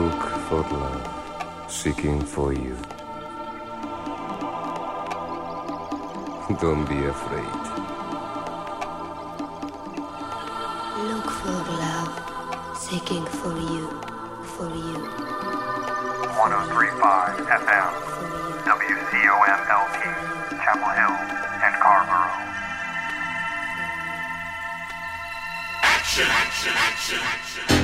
Look for love, seeking for you. Don't be afraid. Look for love, seeking for you, for you, 1035 FM, for you. WCOM LP, Chapel Hill and Carrboro. Seeking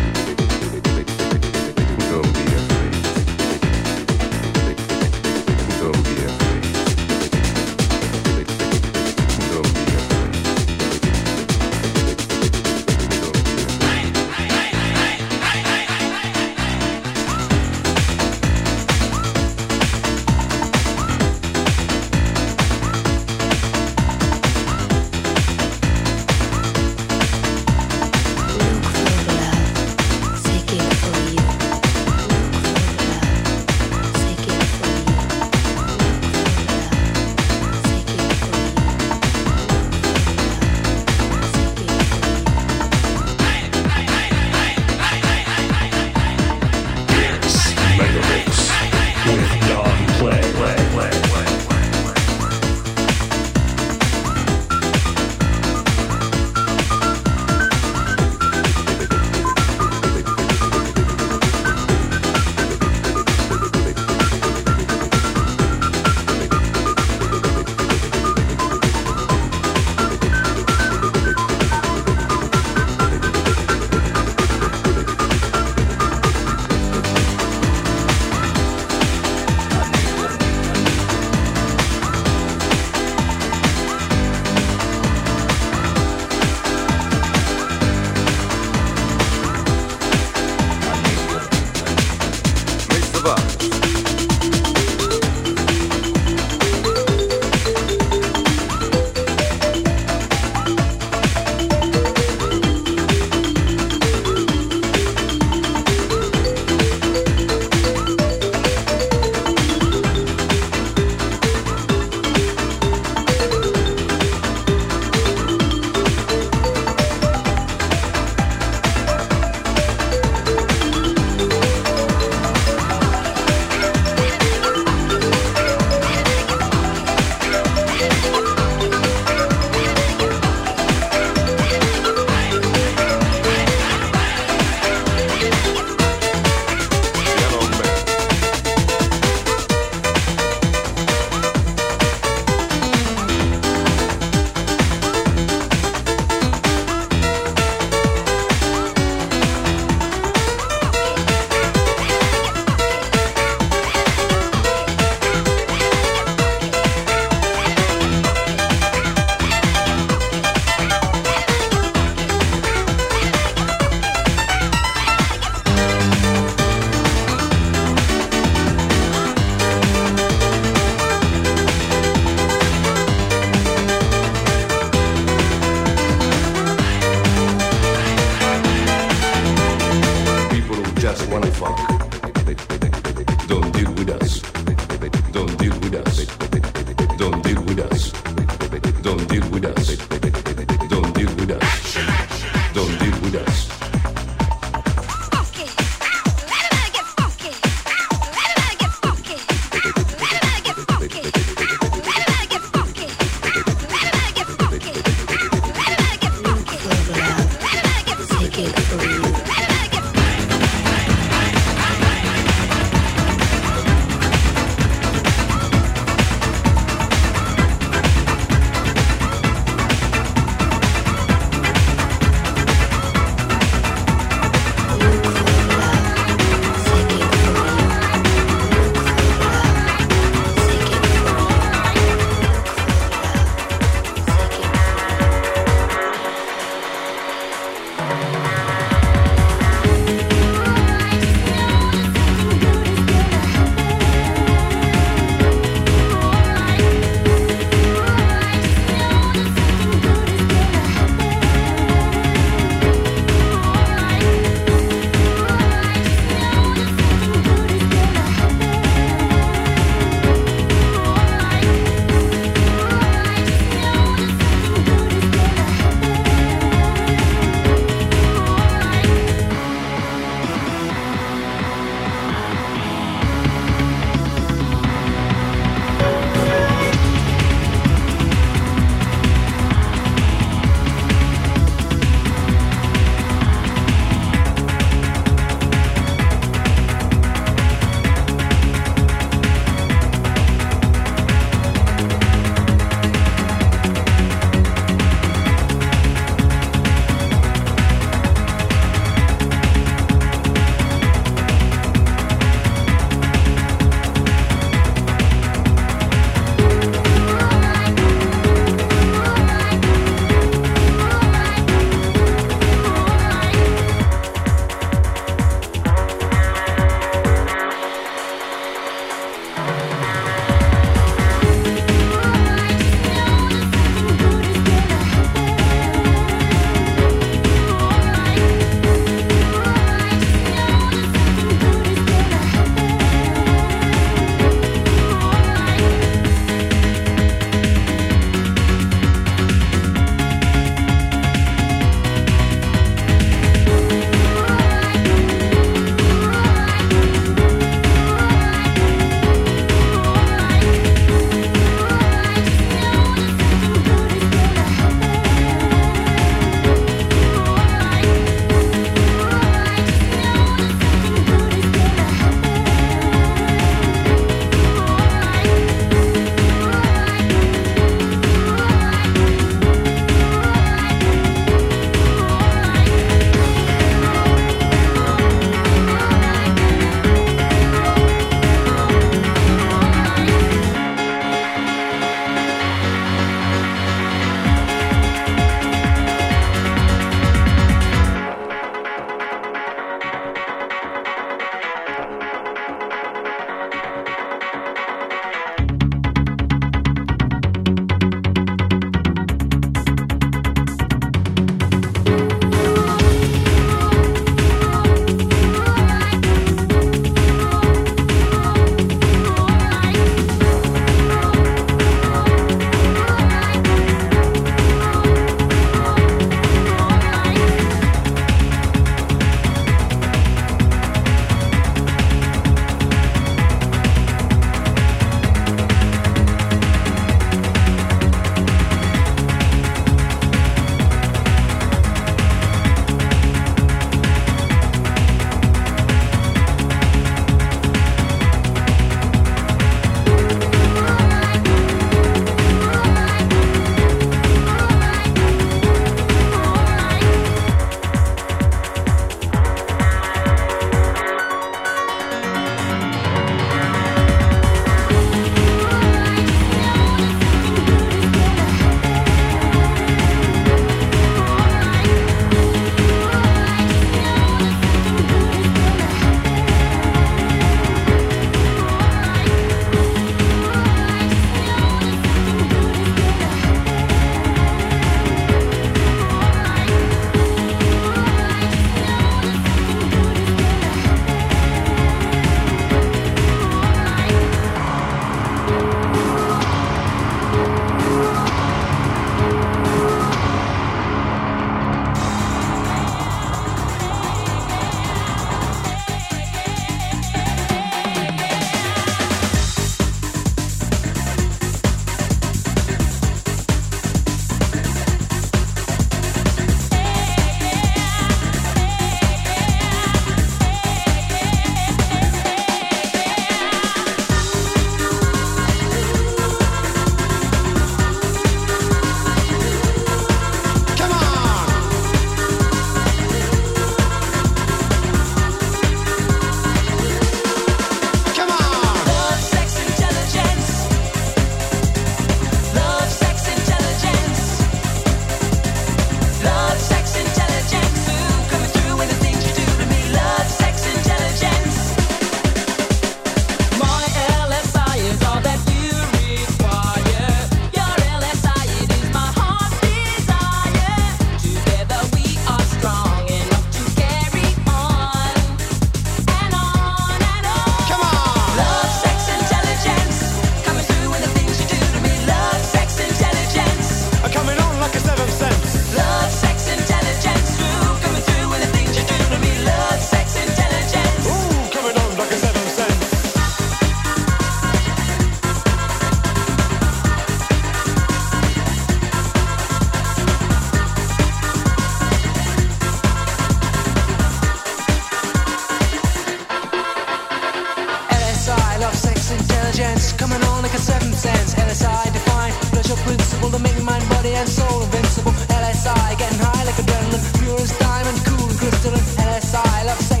I NSI. Let's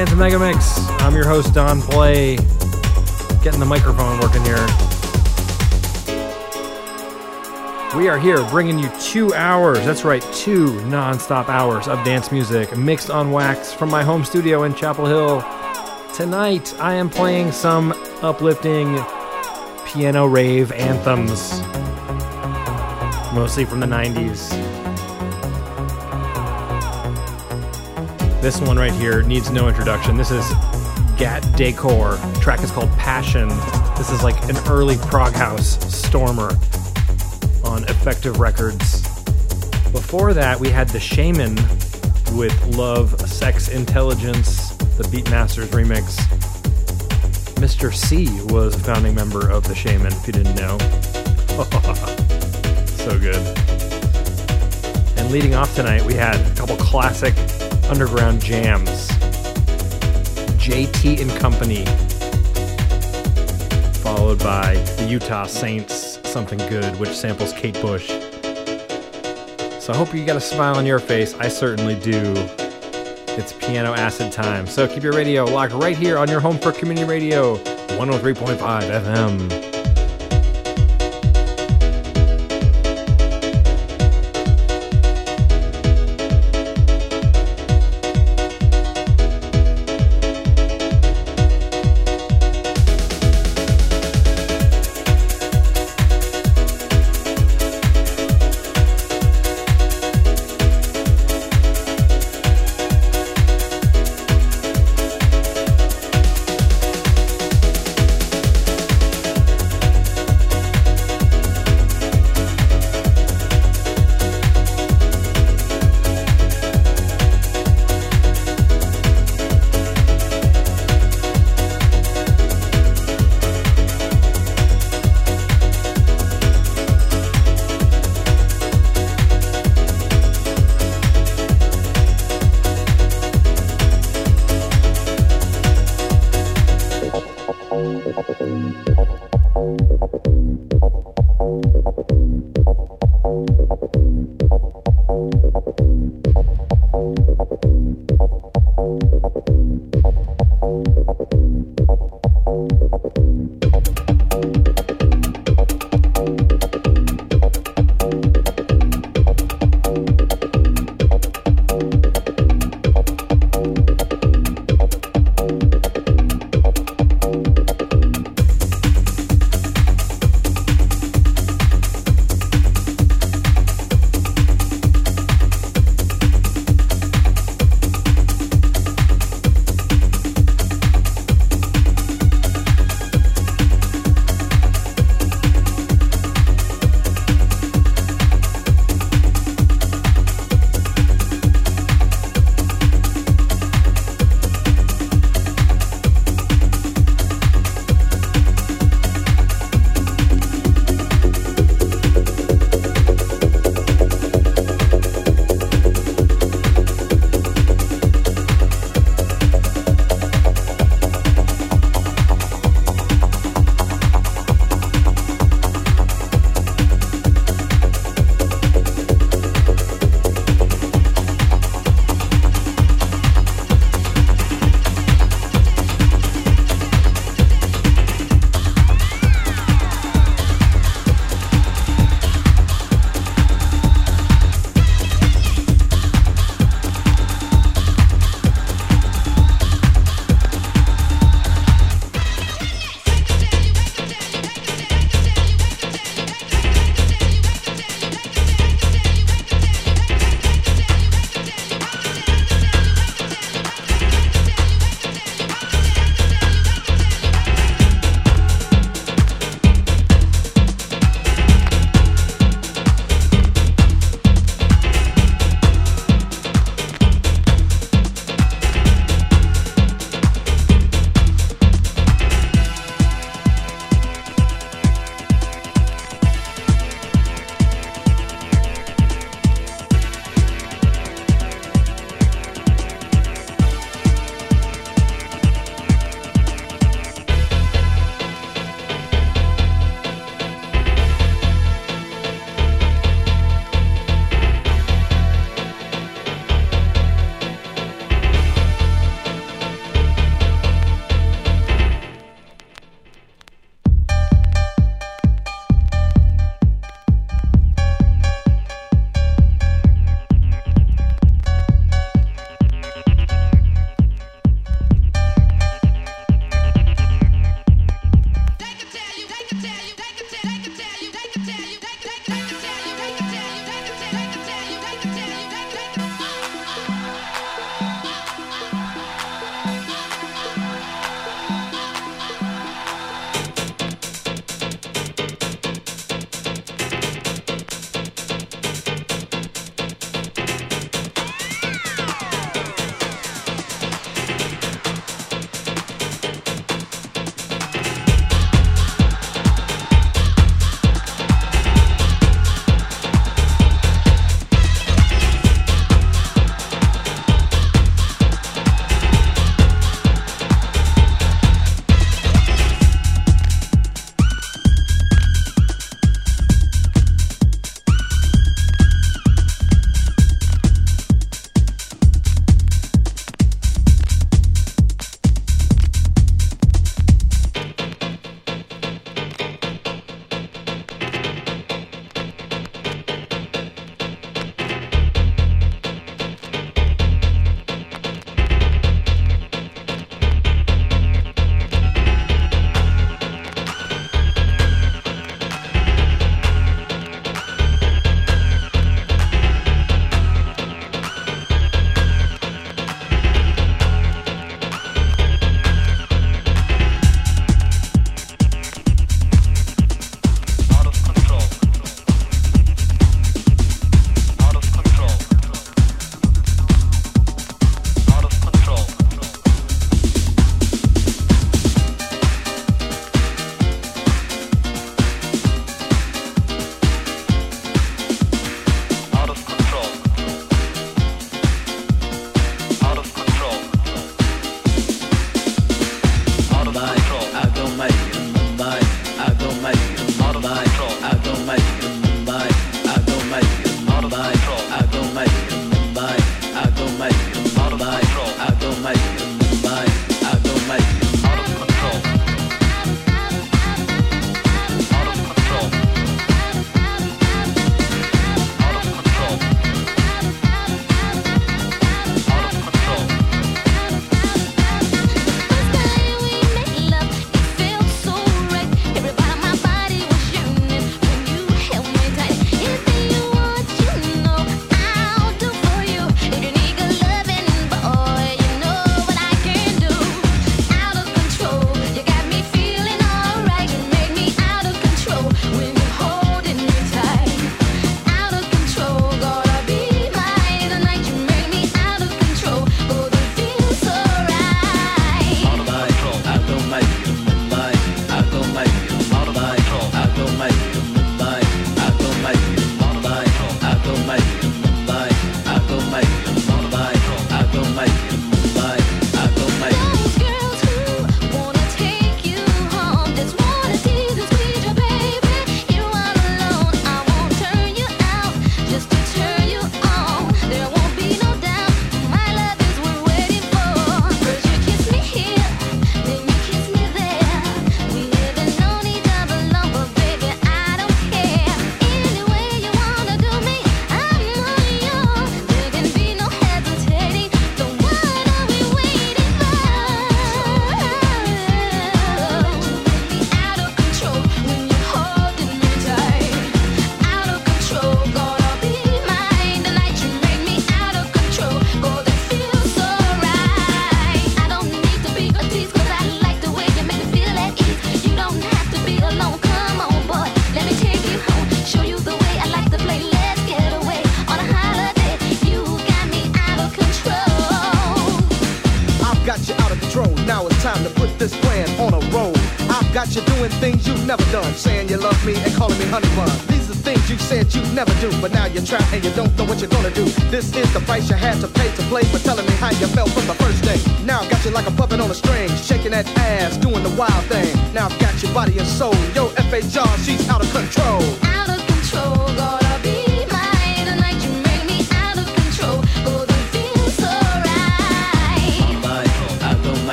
Dance Mega Mix. I'm your host Don Play. Getting the microphone working here. We are here bringing you two hours. That's right, two non-stop hours of dance music mixed on wax from my home studio in Chapel Hill. Tonight, I am playing some uplifting piano rave anthems mostly from the 90s. This one right here needs no introduction. This is Gat Decor. Track is called Passion. This is like an early prog house stormer on Effective Records. Before that, we had The Shamen with Love, Sex, Intelligence, the Beatmasters remix. Mr. C was a founding member of The Shamen, if you didn't know. so good. And leading off tonight, we had a couple classic underground jams. JT and Company, followed by the Utah Saints Something Good, which samples Kate Bush. So I hope you got a smile on your face. I certainly do. It's piano acid time. So keep your radio locked right here on your home for community radio, 103.5 FM.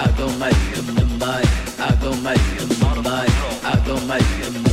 I don't make a mind, I don't make a mind, I don't make a mind.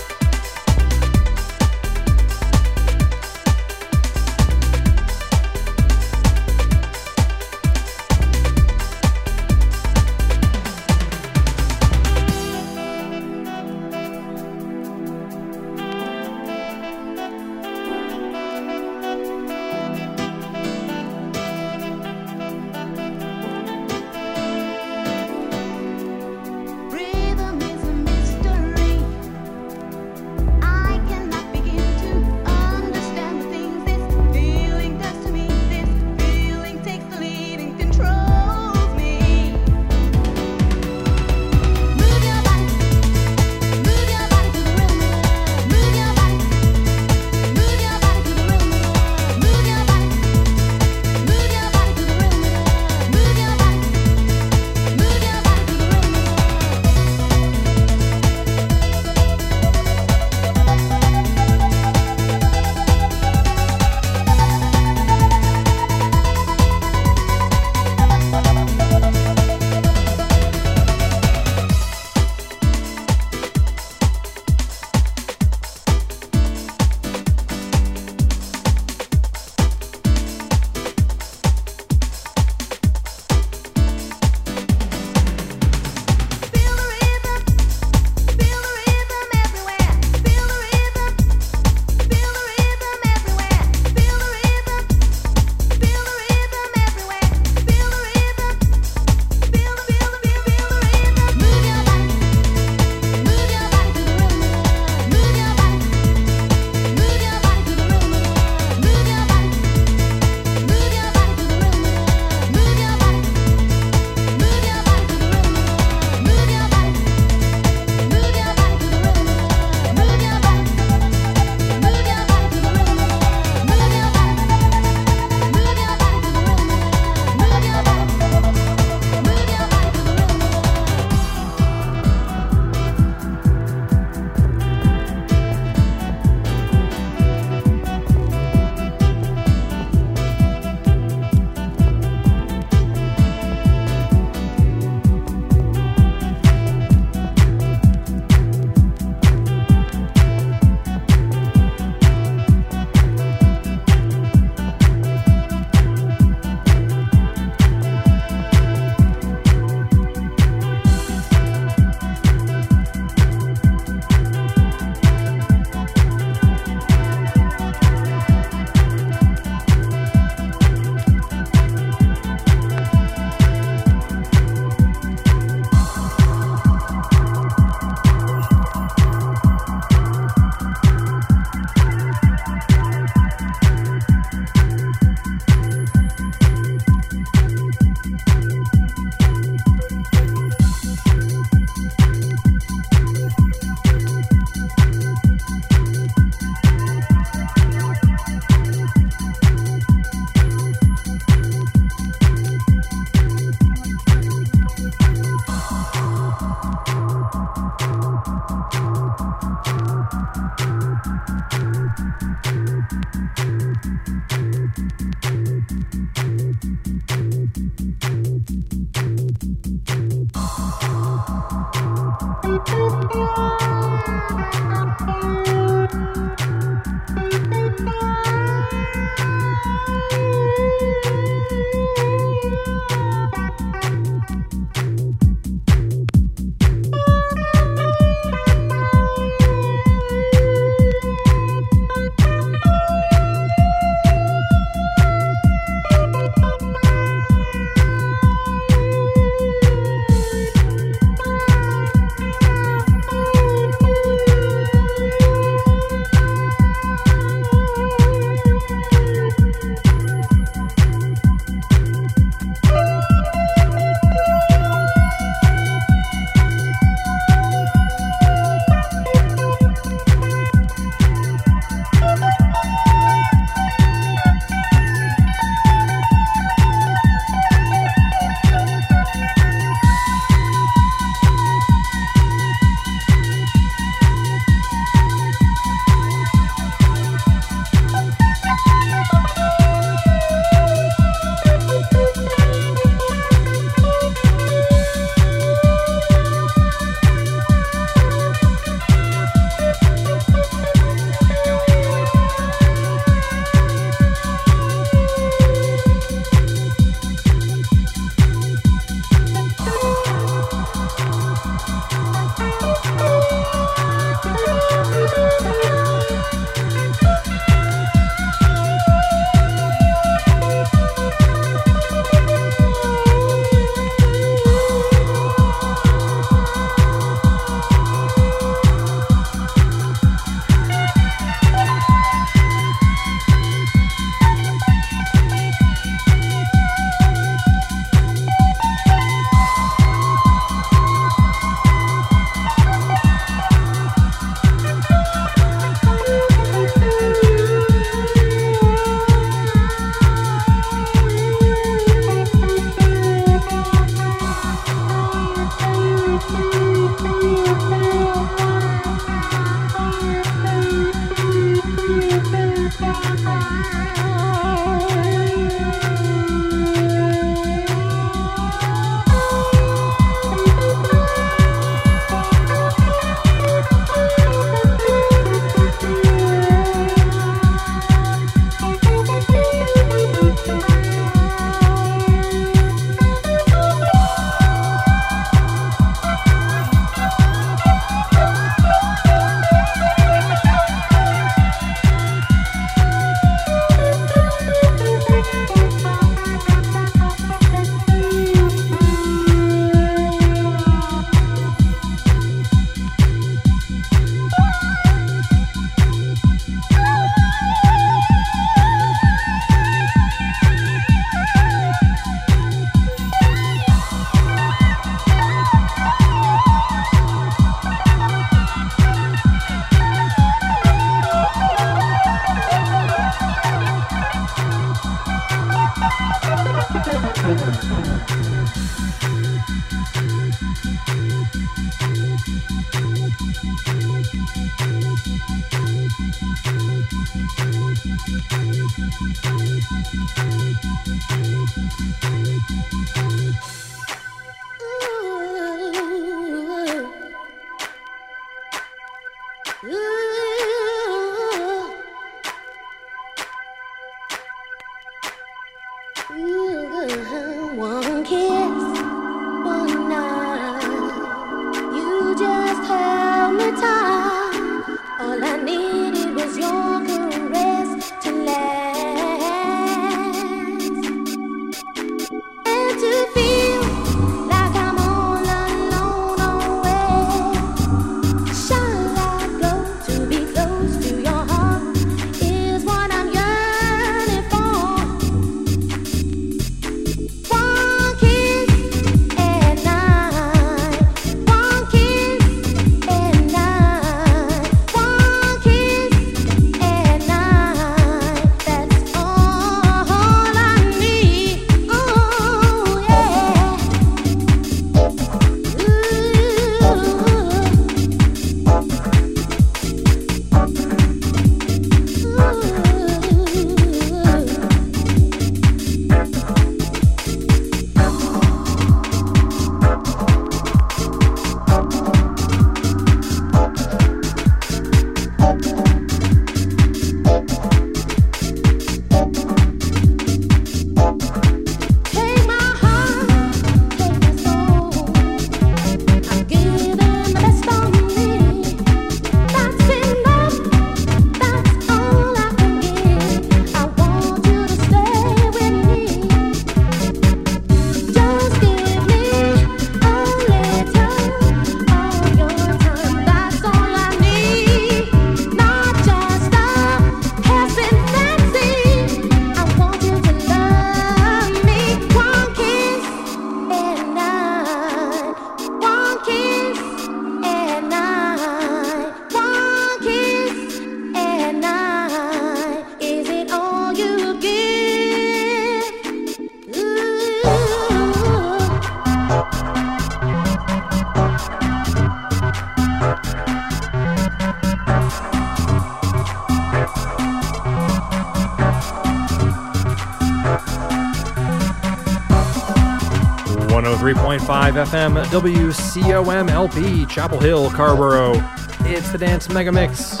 FM, WCOM LP, Chapel Hill, Carrboro. It's the Dance Mega Mix.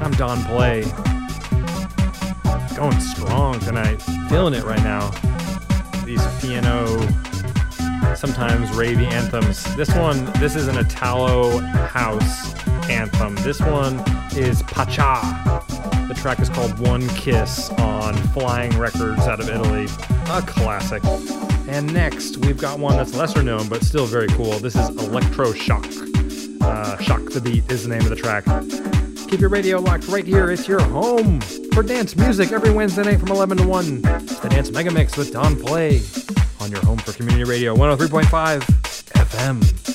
I'm Don Play. Going strong tonight. Feeling it right now. These piano, sometimes ravey anthems. This one, this is an Italo house anthem. This one is Pacha. The track is called One Kiss on Flying Records out of Italy. A classic. And next, we've got one that's lesser known but still very cool. This is Electroshock. Uh, Shock the Beat is the name of the track. Keep your radio locked right here. It's your home for dance music every Wednesday night from 11 to 1. It's the Dance Mega Mix with Don Play on your home for community radio 103.5 FM.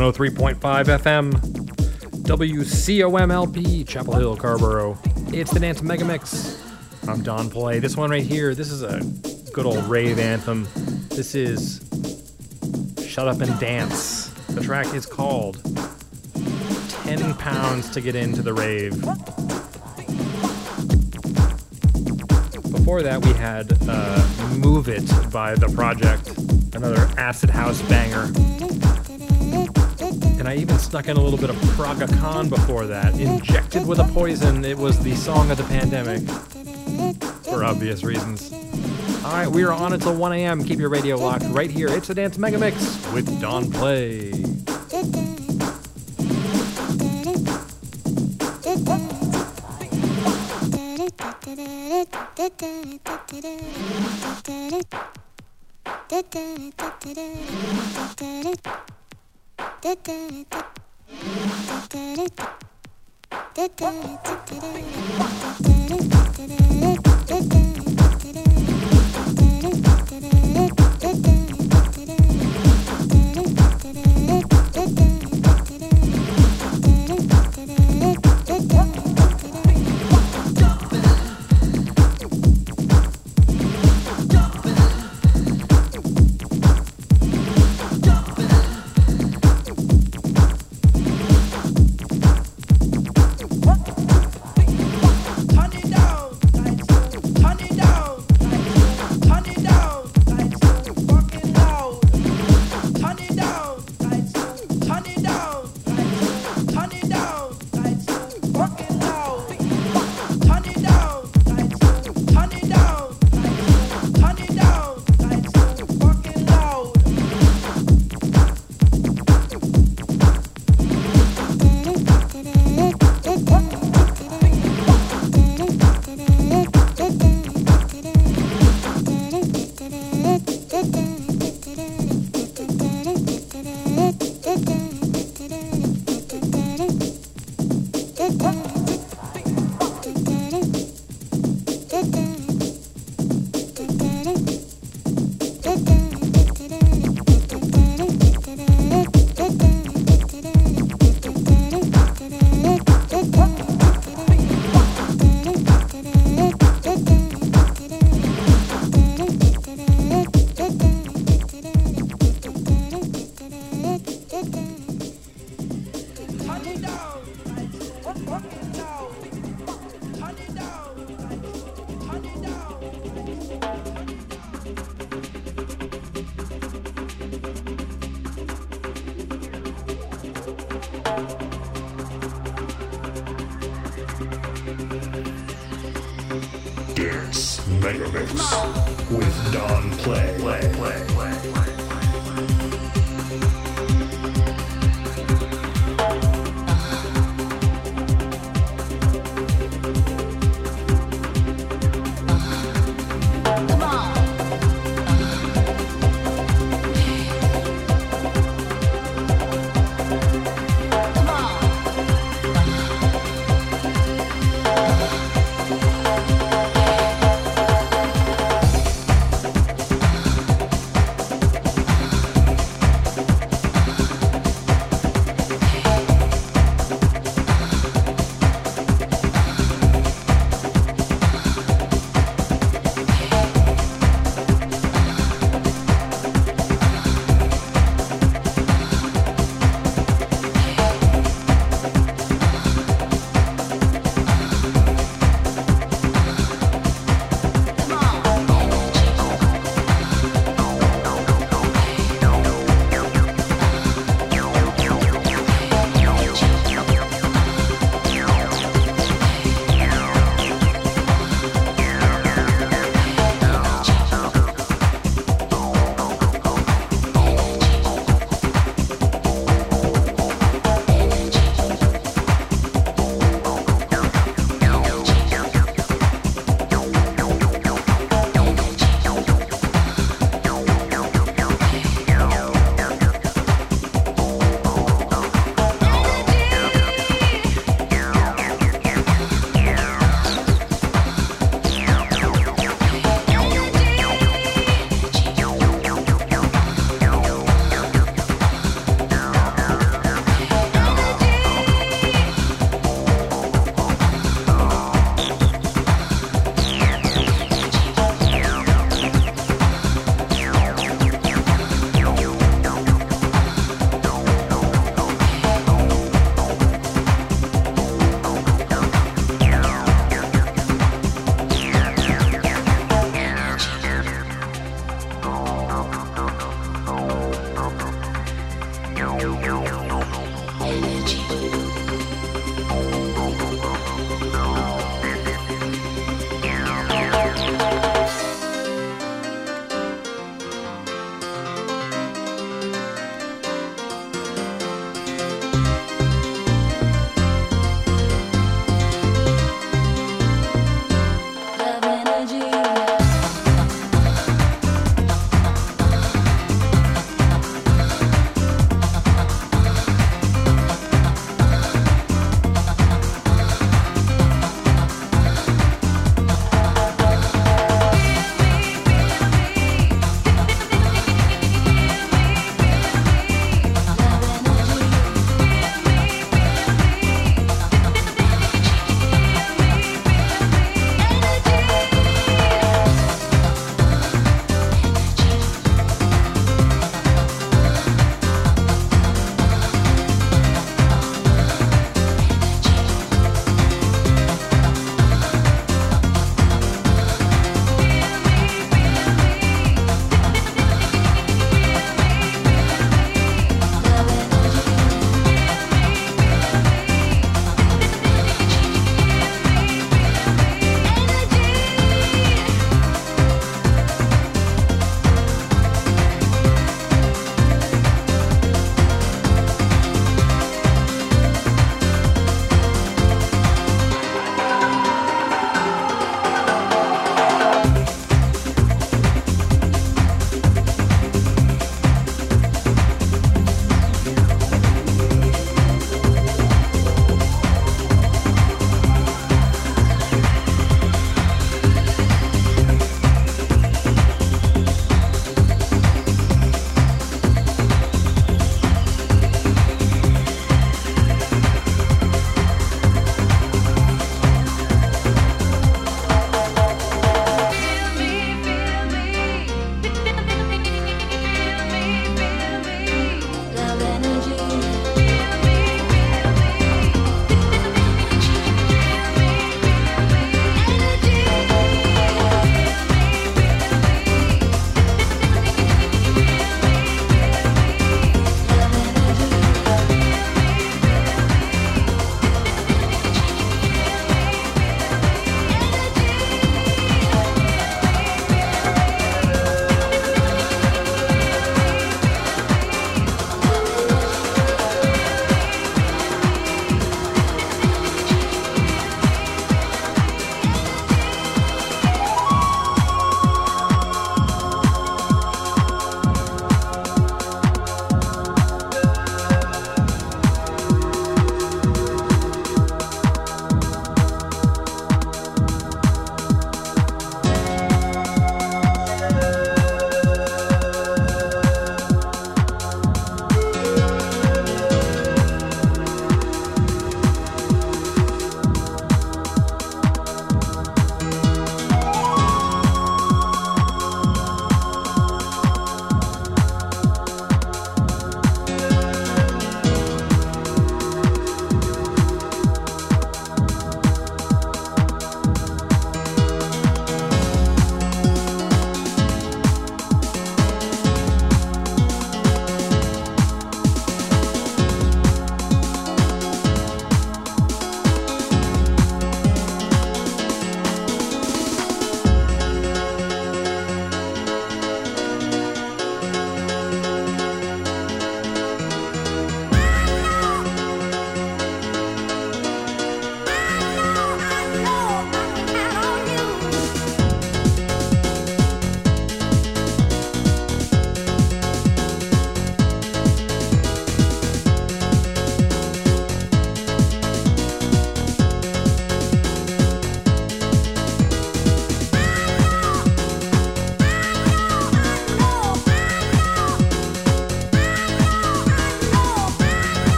103.5 FM, WCOMLP, Chapel Hill, Carrboro. It's the Dance Mega Mix. I'm Don Play. This one right here, this is a good old rave anthem. This is Shut Up and Dance. The track is called 10 Pounds to Get Into the Rave. Before that, we had uh, Move It by The Project, another acid house banger. And I even snuck in a little bit of Praga Khan before that. Injected with a Poison, it was the song of the pandemic, for obvious reasons. All right, we are on until 1 a.m. Keep your radio locked right here. It's a Dance Mega Mix with Don Play.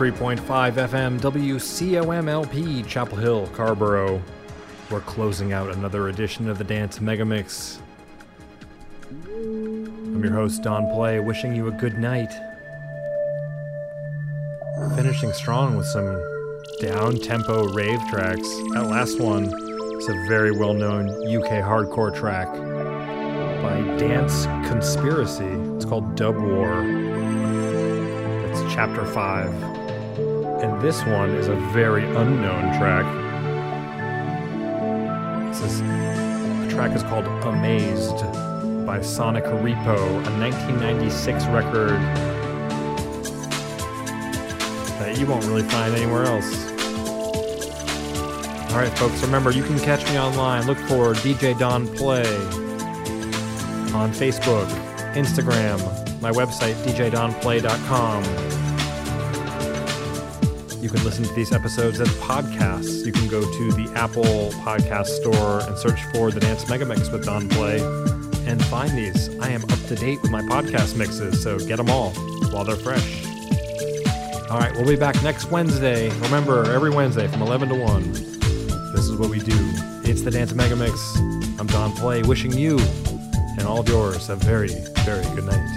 103.5 FM WCOMLP Chapel Hill, Carrboro. We're closing out another edition of the Dance Megamix. I'm your host, Don Play, wishing you a good night. Finishing strong with some down tempo rave tracks. That last one is a very well known UK hardcore track by Dance Conspiracy. It's called Dub War. Chapter 5. And this one is a very unknown track. This is, the track is called Amazed by Sonic Repo, a 1996 record that you won't really find anywhere else. All right, folks, remember you can catch me online. Look for DJ Don Play on Facebook, Instagram, my website, djdonplay.com. You can listen to these episodes as podcasts. You can go to the Apple Podcast Store and search for the Dance Megamix with Don Play and find these. I am up to date with my podcast mixes, so get them all while they're fresh. All right, we'll be back next Wednesday. Remember, every Wednesday from 11 to 1. This is what we do. It's the Dance Megamix. I'm Don Play, wishing you and all of yours a very, very good night.